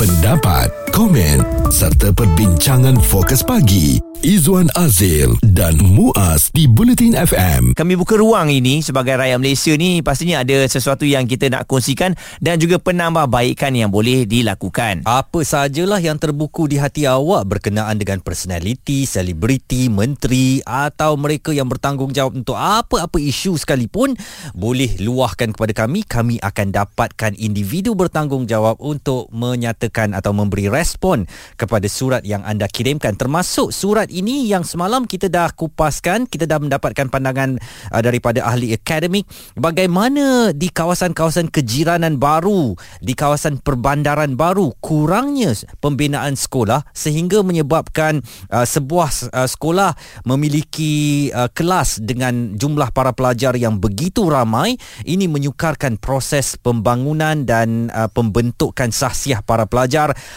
pendapat, komen serta perbincangan fokus pagi Izwan Azil dan Muaz di Bulletin FM. Kami buka ruang ini sebagai rakyat Malaysia ni pastinya ada sesuatu yang kita nak kongsikan dan juga penambahbaikan yang boleh dilakukan. Apa sajalah yang terbuku di hati awak berkenaan dengan personaliti, selebriti, menteri atau mereka yang bertanggungjawab untuk apa-apa isu sekalipun boleh luahkan kepada kami. Kami akan dapatkan individu bertanggungjawab untuk menyatakan atau memberi respon kepada surat yang anda kirimkan. Termasuk surat ini yang semalam kita dah kupaskan kita dah mendapatkan pandangan uh, daripada ahli akademik. Bagaimana di kawasan-kawasan kejiranan baru di kawasan perbandaran baru kurangnya pembinaan sekolah sehingga menyebabkan uh, sebuah uh, sekolah memiliki uh, kelas dengan jumlah para pelajar yang begitu ramai. Ini menyukarkan proses pembangunan dan uh, pembentukan sahsiah para pelajar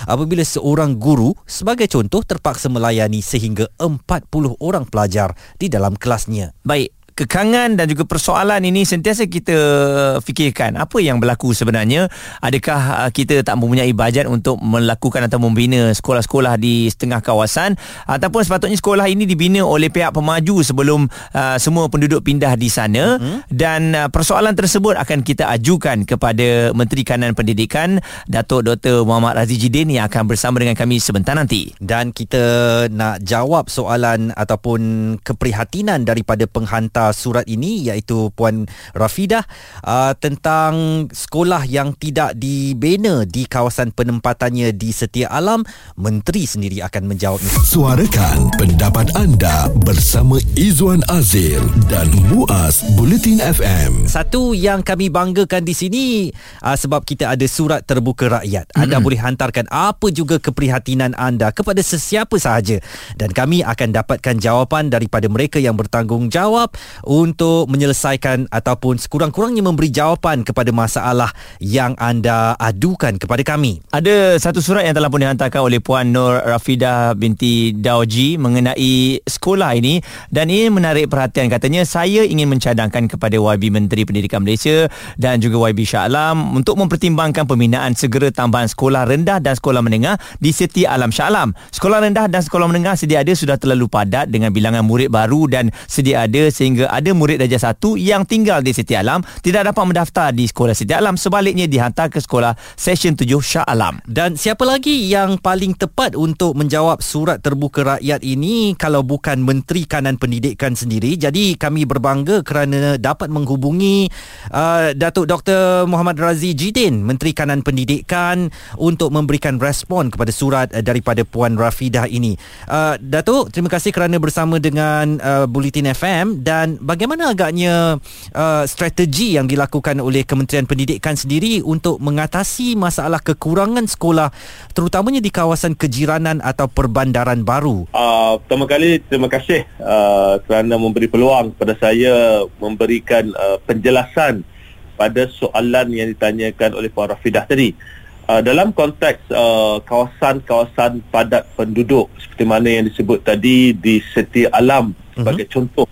apabila seorang guru sebagai contoh terpaksa melayani sehingga hingga 40 orang pelajar di dalam kelasnya. Baik, kekangan dan juga persoalan ini sentiasa kita fikirkan apa yang berlaku sebenarnya adakah uh, kita tak mempunyai bajet untuk melakukan atau membina sekolah-sekolah di setengah kawasan ataupun sepatutnya sekolah ini dibina oleh pihak pemaju sebelum uh, semua penduduk pindah di sana uh-huh. dan uh, persoalan tersebut akan kita ajukan kepada Menteri Kanan Pendidikan Datuk Dr. Muhammad Razi Jidin yang akan bersama dengan kami sebentar nanti dan kita nak jawab soalan ataupun keprihatinan daripada penghantar surat ini iaitu Puan Rafidah uh, tentang sekolah yang tidak dibina di kawasan penempatannya di Setia Alam. Menteri sendiri akan menjawabnya. Suarakan pendapat anda bersama Izwan Azil dan Muaz Bulletin FM. Satu yang kami banggakan di sini uh, sebab kita ada surat terbuka rakyat. Anda mm-hmm. boleh hantarkan apa juga keprihatinan anda kepada sesiapa sahaja dan kami akan dapatkan jawapan daripada mereka yang bertanggungjawab untuk menyelesaikan ataupun sekurang-kurangnya memberi jawapan kepada masalah yang anda adukan kepada kami. Ada satu surat yang telah pun dihantarkan oleh Puan Nur Rafida binti Dauji mengenai sekolah ini dan ini menarik perhatian katanya saya ingin mencadangkan kepada YB Menteri Pendidikan Malaysia dan juga YB Shah Alam untuk mempertimbangkan pembinaan segera tambahan sekolah rendah dan sekolah menengah di Siti Alam Shah Alam. Sekolah rendah dan sekolah menengah sedia ada sudah terlalu padat dengan bilangan murid baru dan sedia ada sehingga sehingga ada murid darjah satu yang tinggal di Siti Alam tidak dapat mendaftar di sekolah Siti Alam sebaliknya dihantar ke sekolah Session 7 Shah Alam. Dan siapa lagi yang paling tepat untuk menjawab surat terbuka rakyat ini kalau bukan Menteri Kanan Pendidikan sendiri. Jadi kami berbangga kerana dapat menghubungi uh, Datuk Dr. Muhammad Razi Jidin, Menteri Kanan Pendidikan untuk memberikan respon kepada surat uh, daripada Puan Rafidah ini. Uh, Datuk, terima kasih kerana bersama dengan uh, Bulletin FM dan bagaimana agaknya uh, strategi yang dilakukan oleh Kementerian Pendidikan sendiri untuk mengatasi masalah kekurangan sekolah terutamanya di kawasan kejiranan atau perbandaran baru? Uh, pertama kali terima kasih uh, kerana memberi peluang kepada saya memberikan uh, penjelasan pada soalan yang ditanyakan oleh Puan Rafidah tadi. Uh, dalam konteks uh, kawasan-kawasan padat penduduk seperti mana yang disebut tadi di Seti Alam sebagai uh-huh. contoh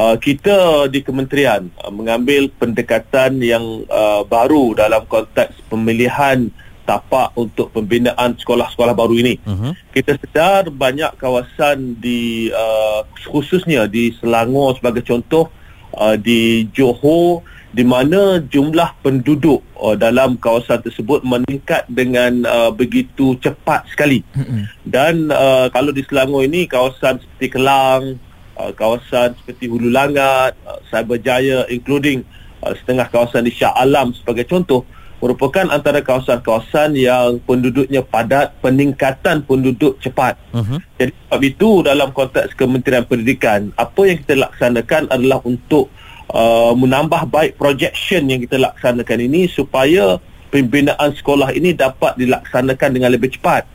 Uh, kita di kementerian uh, mengambil pendekatan yang uh, baru dalam konteks pemilihan tapak untuk pembinaan sekolah-sekolah baru ini. Uh-huh. Kita sedar banyak kawasan di uh, khususnya di Selangor sebagai contoh uh, di Johor di mana jumlah penduduk uh, dalam kawasan tersebut meningkat dengan uh, begitu cepat sekali. Uh-huh. Dan uh, kalau di Selangor ini kawasan seperti Kelang uh, kawasan seperti Hulu Langat, uh, Cyberjaya including uh, setengah kawasan di Shah Alam sebagai contoh merupakan antara kawasan-kawasan yang penduduknya padat, peningkatan penduduk cepat. Uh-huh. Jadi sebab itu dalam konteks Kementerian Pendidikan, apa yang kita laksanakan adalah untuk uh, menambah baik projection yang kita laksanakan ini supaya pembinaan sekolah ini dapat dilaksanakan dengan lebih cepat.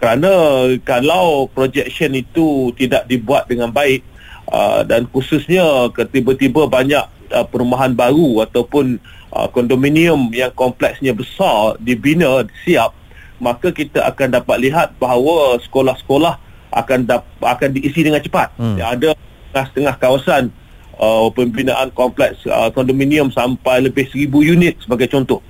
Kerana kalau projection itu tidak dibuat dengan baik, uh, dan khususnya tiba-tiba banyak uh, perumahan baru ataupun uh, kondominium yang kompleksnya besar dibina siap maka kita akan dapat lihat bahawa sekolah-sekolah akan dap- akan diisi dengan cepat. Hmm. ada setengah kawasan uh, pembinaan kompleks uh, kondominium sampai lebih seribu unit sebagai contoh.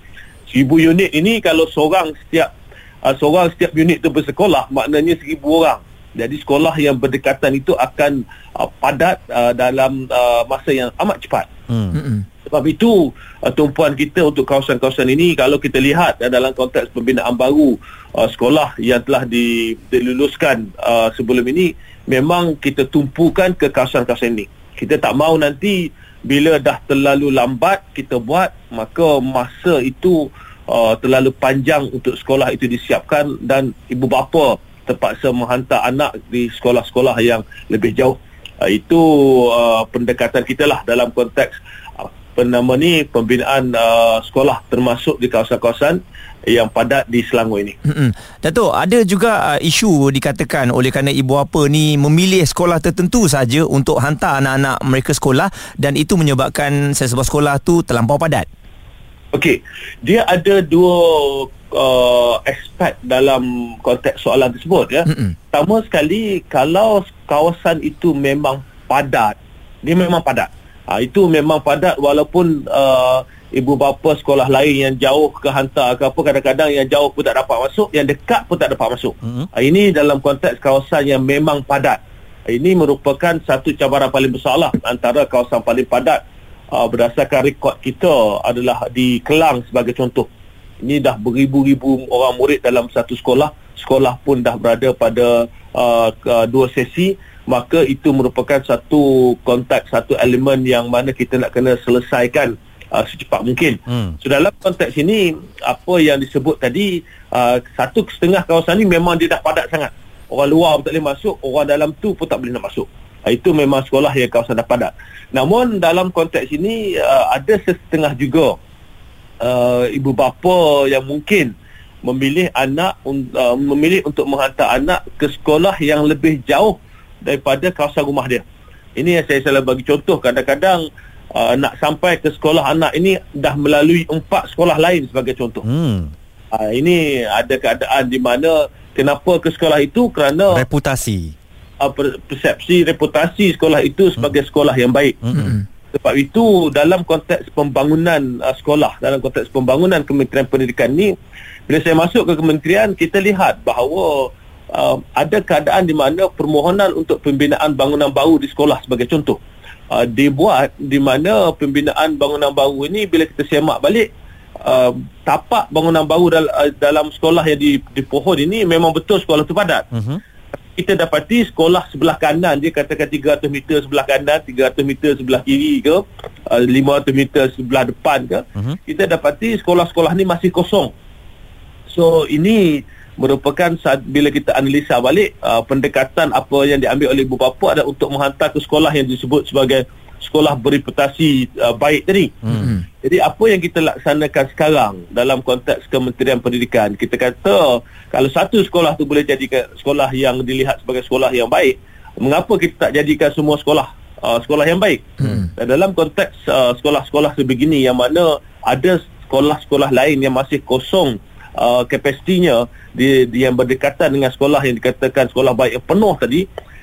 Seribu unit ini kalau seorang setiap uh, seorang setiap unit tu bersekolah maknanya seribu orang jadi sekolah yang berdekatan itu akan uh, padat uh, dalam uh, masa yang amat cepat Hmm. Sebab itu uh, tumpuan kita untuk kawasan-kawasan ini kalau kita lihat uh, dalam konteks pembinaan baru uh, sekolah yang telah di, diluluskan uh, sebelum ini memang kita tumpukan ke kawasan-kawasan ini. Kita tak mau nanti bila dah terlalu lambat kita buat maka masa itu uh, terlalu panjang untuk sekolah itu disiapkan dan ibu bapa terpaksa menghantar anak di sekolah-sekolah yang lebih jauh. Uh, itu uh, pendekatan kita lah dalam konteks apa nama ni pembinaan uh, sekolah termasuk di kawasan-kawasan yang padat di Selangor ini. Mm-mm. Datuk, ada juga uh, isu dikatakan oleh kerana ibu bapa ni memilih sekolah tertentu saja untuk hantar anak-anak mereka sekolah dan itu menyebabkan sesebuah sekolah tu terlampau padat. Okey, dia ada dua uh, aspek dalam konteks soalan tersebut ya. Mm-mm. Pertama sekali kalau kawasan itu memang padat, dia memang padat. Ha, itu memang padat walaupun uh, ibu bapa sekolah lain yang jauh ke hantar ke apa kadang-kadang yang jauh pun tak dapat masuk, yang dekat pun tak dapat masuk. Ha, ini dalam konteks kawasan yang memang padat. Ini merupakan satu cabaran paling besar lah antara kawasan paling padat uh, berdasarkan rekod kita adalah di Kelang sebagai contoh. Ini dah beribu-ribu orang murid dalam satu sekolah. Sekolah pun dah berada pada uh, ke- dua sesi. Maka itu merupakan satu konteks, satu elemen yang mana kita nak kena selesaikan uh, secepat mungkin. Hmm. So dalam konteks ini, apa yang disebut tadi, uh, satu setengah kawasan ini memang dia dah padat sangat. Orang luar pun tak boleh masuk, orang dalam tu pun tak boleh nak masuk. Uh, itu memang sekolah yang kawasan dah padat. Namun dalam konteks ini, uh, ada setengah juga uh, ibu bapa yang mungkin memilih anak un- uh, memilih untuk menghantar anak ke sekolah yang lebih jauh daripada kawasan rumah dia. Ini yang saya selalu bagi contoh kadang-kadang uh, nak sampai ke sekolah anak ini dah melalui empat sekolah lain sebagai contoh. Hmm. Uh, ini ada keadaan di mana kenapa ke sekolah itu kerana Reputasi. uh, per- persepsi reputasi sekolah itu sebagai sekolah yang baik. Hmm. Sebab itu dalam konteks pembangunan uh, sekolah, dalam konteks pembangunan Kementerian Pendidikan ni, bila saya masuk ke kementerian, kita lihat bahawa uh, ada keadaan di mana permohonan untuk pembinaan bangunan baru di sekolah sebagai contoh uh, dibuat di mana pembinaan bangunan baru ini bila kita semak balik uh, tapak bangunan baru dal- uh, dalam sekolah yang di, di pohon ini memang betul sekolah itu padat Mhm. Kita dapati sekolah sebelah kanan dia katakan 300 meter sebelah kanan 300 meter sebelah kiri ke uh, 500 meter sebelah depan ke Mhm. kita dapati sekolah-sekolah ni masih kosong so ini merupakan saat bila kita analisa balik uh, pendekatan apa yang diambil oleh ibu bapa adalah untuk menghantar ke sekolah yang disebut sebagai sekolah bereputasi uh, baik tadi Hmm. jadi apa yang kita laksanakan sekarang dalam konteks Kementerian Pendidikan kita kata kalau satu sekolah tu boleh jadikan sekolah yang dilihat sebagai sekolah yang baik mengapa kita tak jadikan semua sekolah uh, sekolah yang baik Hmm. dan dalam konteks uh, sekolah-sekolah sebegini yang mana ada sekolah-sekolah lain yang masih kosong uh, kapasitinya di, di yang berdekatan dengan sekolah yang dikatakan sekolah baik yang penuh tadi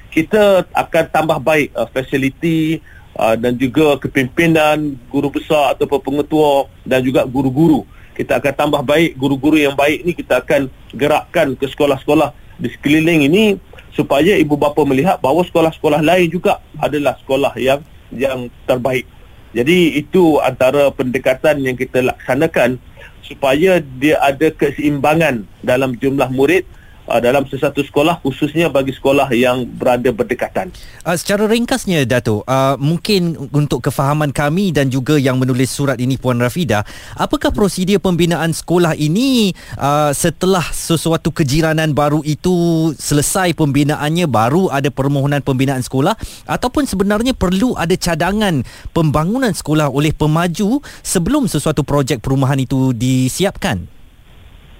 kita akan tambah baik uh, fasiliti uh, dan juga kepimpinan guru besar ataupun pengetua dan juga guru-guru kita akan tambah baik guru-guru yang baik ni kita akan gerakkan ke sekolah-sekolah di sekeliling ini supaya ibu bapa melihat bahawa sekolah-sekolah lain juga adalah sekolah yang yang terbaik. Jadi itu antara pendekatan yang kita laksanakan supaya dia ada keseimbangan dalam jumlah murid uh, dalam sesuatu sekolah khususnya bagi sekolah yang berada berdekatan. Uh, secara ringkasnya Dato, uh, mungkin untuk kefahaman kami dan juga yang menulis surat ini Puan Rafida, apakah prosedur pembinaan sekolah ini uh, setelah sesuatu kejiranan baru itu selesai pembinaannya baru ada permohonan pembinaan sekolah ataupun sebenarnya perlu ada cadangan pembangunan sekolah oleh pemaju sebelum sesuatu projek perumahan itu disiapkan?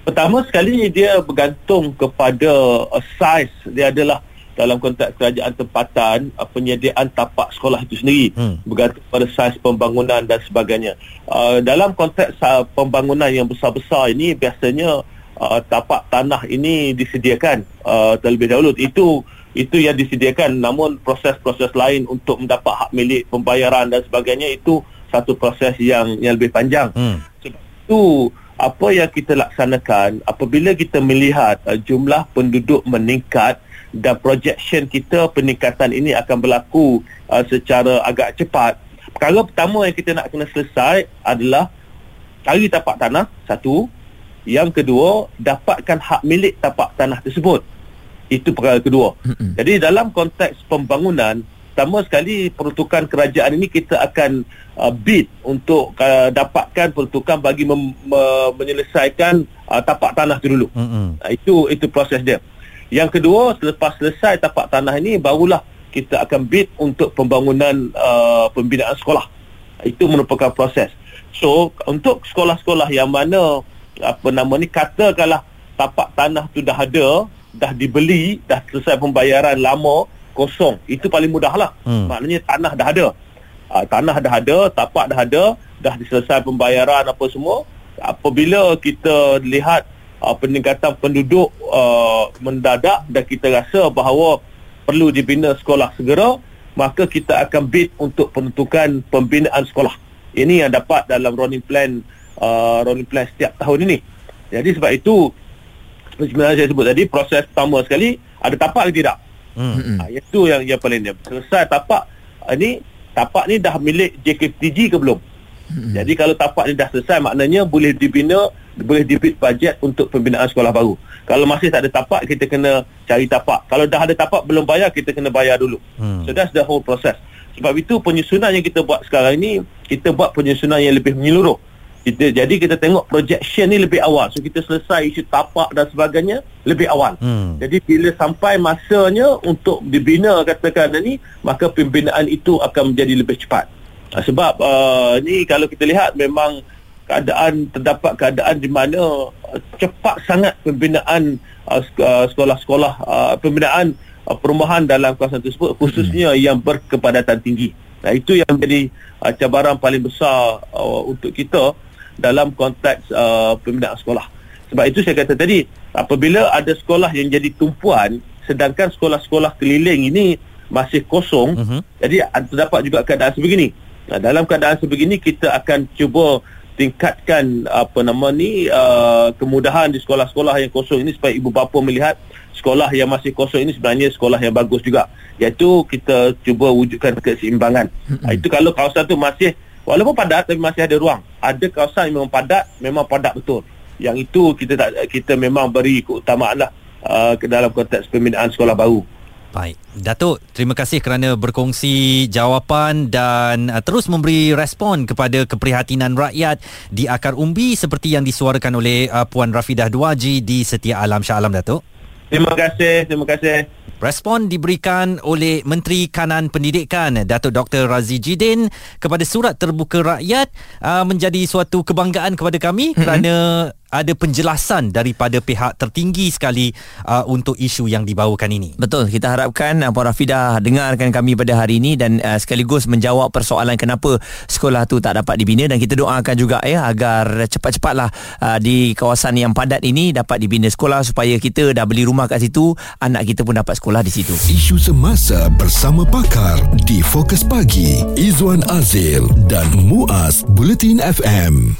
Pertama sekali dia bergantung kepada uh, saiz dia adalah dalam konteks kerajaan tempatan uh, penyediaan tapak sekolah itu sendiri Hmm. bergantung pada saiz pembangunan dan sebagainya. Uh, dalam konteks uh, pembangunan yang besar-besar ini biasanya uh, tapak tanah ini disediakan uh, terlebih dahulu. Itu itu yang disediakan namun proses-proses lain untuk mendapat hak milik pembayaran dan sebagainya itu satu proses yang yang lebih panjang. Hmm. Sebab itu apa yang kita laksanakan apabila kita melihat uh, jumlah penduduk meningkat dan projection kita peningkatan ini akan berlaku uh, secara agak cepat. Perkara pertama yang kita nak kena selesai adalah cari tapak tanah satu yang kedua, dapatkan hak milik tapak tanah tersebut. Itu perkara kedua. Mm-hmm. Jadi dalam konteks pembangunan, pertama sekali peruntukan kerajaan ini kita akan uh, bid untuk uh, dapatkan peruntukan bagi mem- me- menyelesaikan uh, tapak tanah itu dulu. Mm-hmm. Uh, itu itu proses dia. Yang kedua, selepas selesai tapak tanah ini barulah kita akan bid untuk pembangunan uh, pembinaan sekolah. Itu merupakan proses. So, untuk sekolah-sekolah yang mana apa nama ni katakanlah tapak tanah tu dah ada dah dibeli dah selesai pembayaran lama kosong itu paling mudah lah hmm. maknanya tanah dah ada uh, tanah dah ada tapak dah ada dah diselesai pembayaran apa semua apabila kita lihat uh, peningkatan penduduk uh, mendadak dan kita rasa bahawa perlu dibina sekolah segera maka kita akan bid untuk penentukan pembinaan sekolah ini yang dapat dalam running plan uh, rolling plan setiap tahun ini. Jadi sebab itu seperti saya sebut tadi proses pertama sekali ada tapak ke tidak? Hmm. Uh, itu yang yang paling dia. Selesai tapak ini tapak ni dah milik JKTG ke belum? Hmm. Jadi kalau tapak ni dah selesai maknanya boleh dibina boleh dibit bajet untuk pembinaan sekolah baru. Kalau masih tak ada tapak kita kena cari tapak. Kalau dah ada tapak belum bayar kita kena bayar dulu. Hmm. So that's the whole process. Sebab itu penyusunan yang kita buat sekarang ini kita buat penyusunan yang lebih menyeluruh kita jadi kita tengok projection ni lebih awal. So kita selesai isu tapak dan sebagainya lebih awal. Hmm. jadi bila sampai masanya untuk dibina katakan ni maka pembinaan itu akan menjadi lebih cepat. Uh, sebab uh, ni kalau kita lihat memang keadaan terdapat keadaan di mana uh, cepat sangat pembinaan uh, uh sekolah-sekolah uh, pembinaan uh, perumahan dalam kawasan tersebut khususnya hmm. yang berkepadatan tinggi. Nah itu yang menjadi uh, cabaran paling besar uh, untuk kita dalam konteks uh, pembinaan sekolah. Sebab itu saya kata tadi, apabila ada sekolah yang jadi tumpuan, sedangkan sekolah-sekolah keliling ini masih kosong, uh-huh. jadi terdapat juga keadaan sebegini. Nah, dalam keadaan sebegini, kita akan cuba tingkatkan apa nama ni uh, kemudahan di sekolah-sekolah yang kosong ini supaya ibu bapa melihat sekolah yang masih kosong ini sebenarnya sekolah yang bagus juga iaitu kita cuba wujudkan keseimbangan uh-huh. itu kalau kawasan tu masih Walaupun padat tapi masih ada ruang. Ada kawasan yang memang padat, memang padat betul. Yang itu kita tak kita memang beri keutamaan lah uh, ke dalam konteks pembinaan sekolah baru. Baik, Datuk, terima kasih kerana berkongsi jawapan dan uh, terus memberi respon kepada keprihatinan rakyat di akar umbi seperti yang disuarakan oleh uh, Puan Rafidah Duaji di Setia Alam Shah Alam, Datuk. Terima kasih, terima kasih. Respon diberikan oleh Menteri Kanan Pendidikan Datuk Dr. Razi Jidin kepada surat terbuka rakyat uh, menjadi suatu kebanggaan kepada kami mm-hmm. kerana ada penjelasan daripada pihak tertinggi sekali uh, untuk isu yang dibawakan ini. Betul, kita harapkan uh, Puan Rafidah dengarkan kami pada hari ini dan uh, sekaligus menjawab persoalan kenapa sekolah tu tak dapat dibina dan kita doakan juga ya agar cepat-cepatlah uh, di kawasan yang padat ini dapat dibina sekolah supaya kita dah beli rumah kat situ, anak kita pun dapat sekolah di situ. Isu semasa bersama pakar di Fokus Pagi, Izwan Azil dan Muaz Bulletin FM.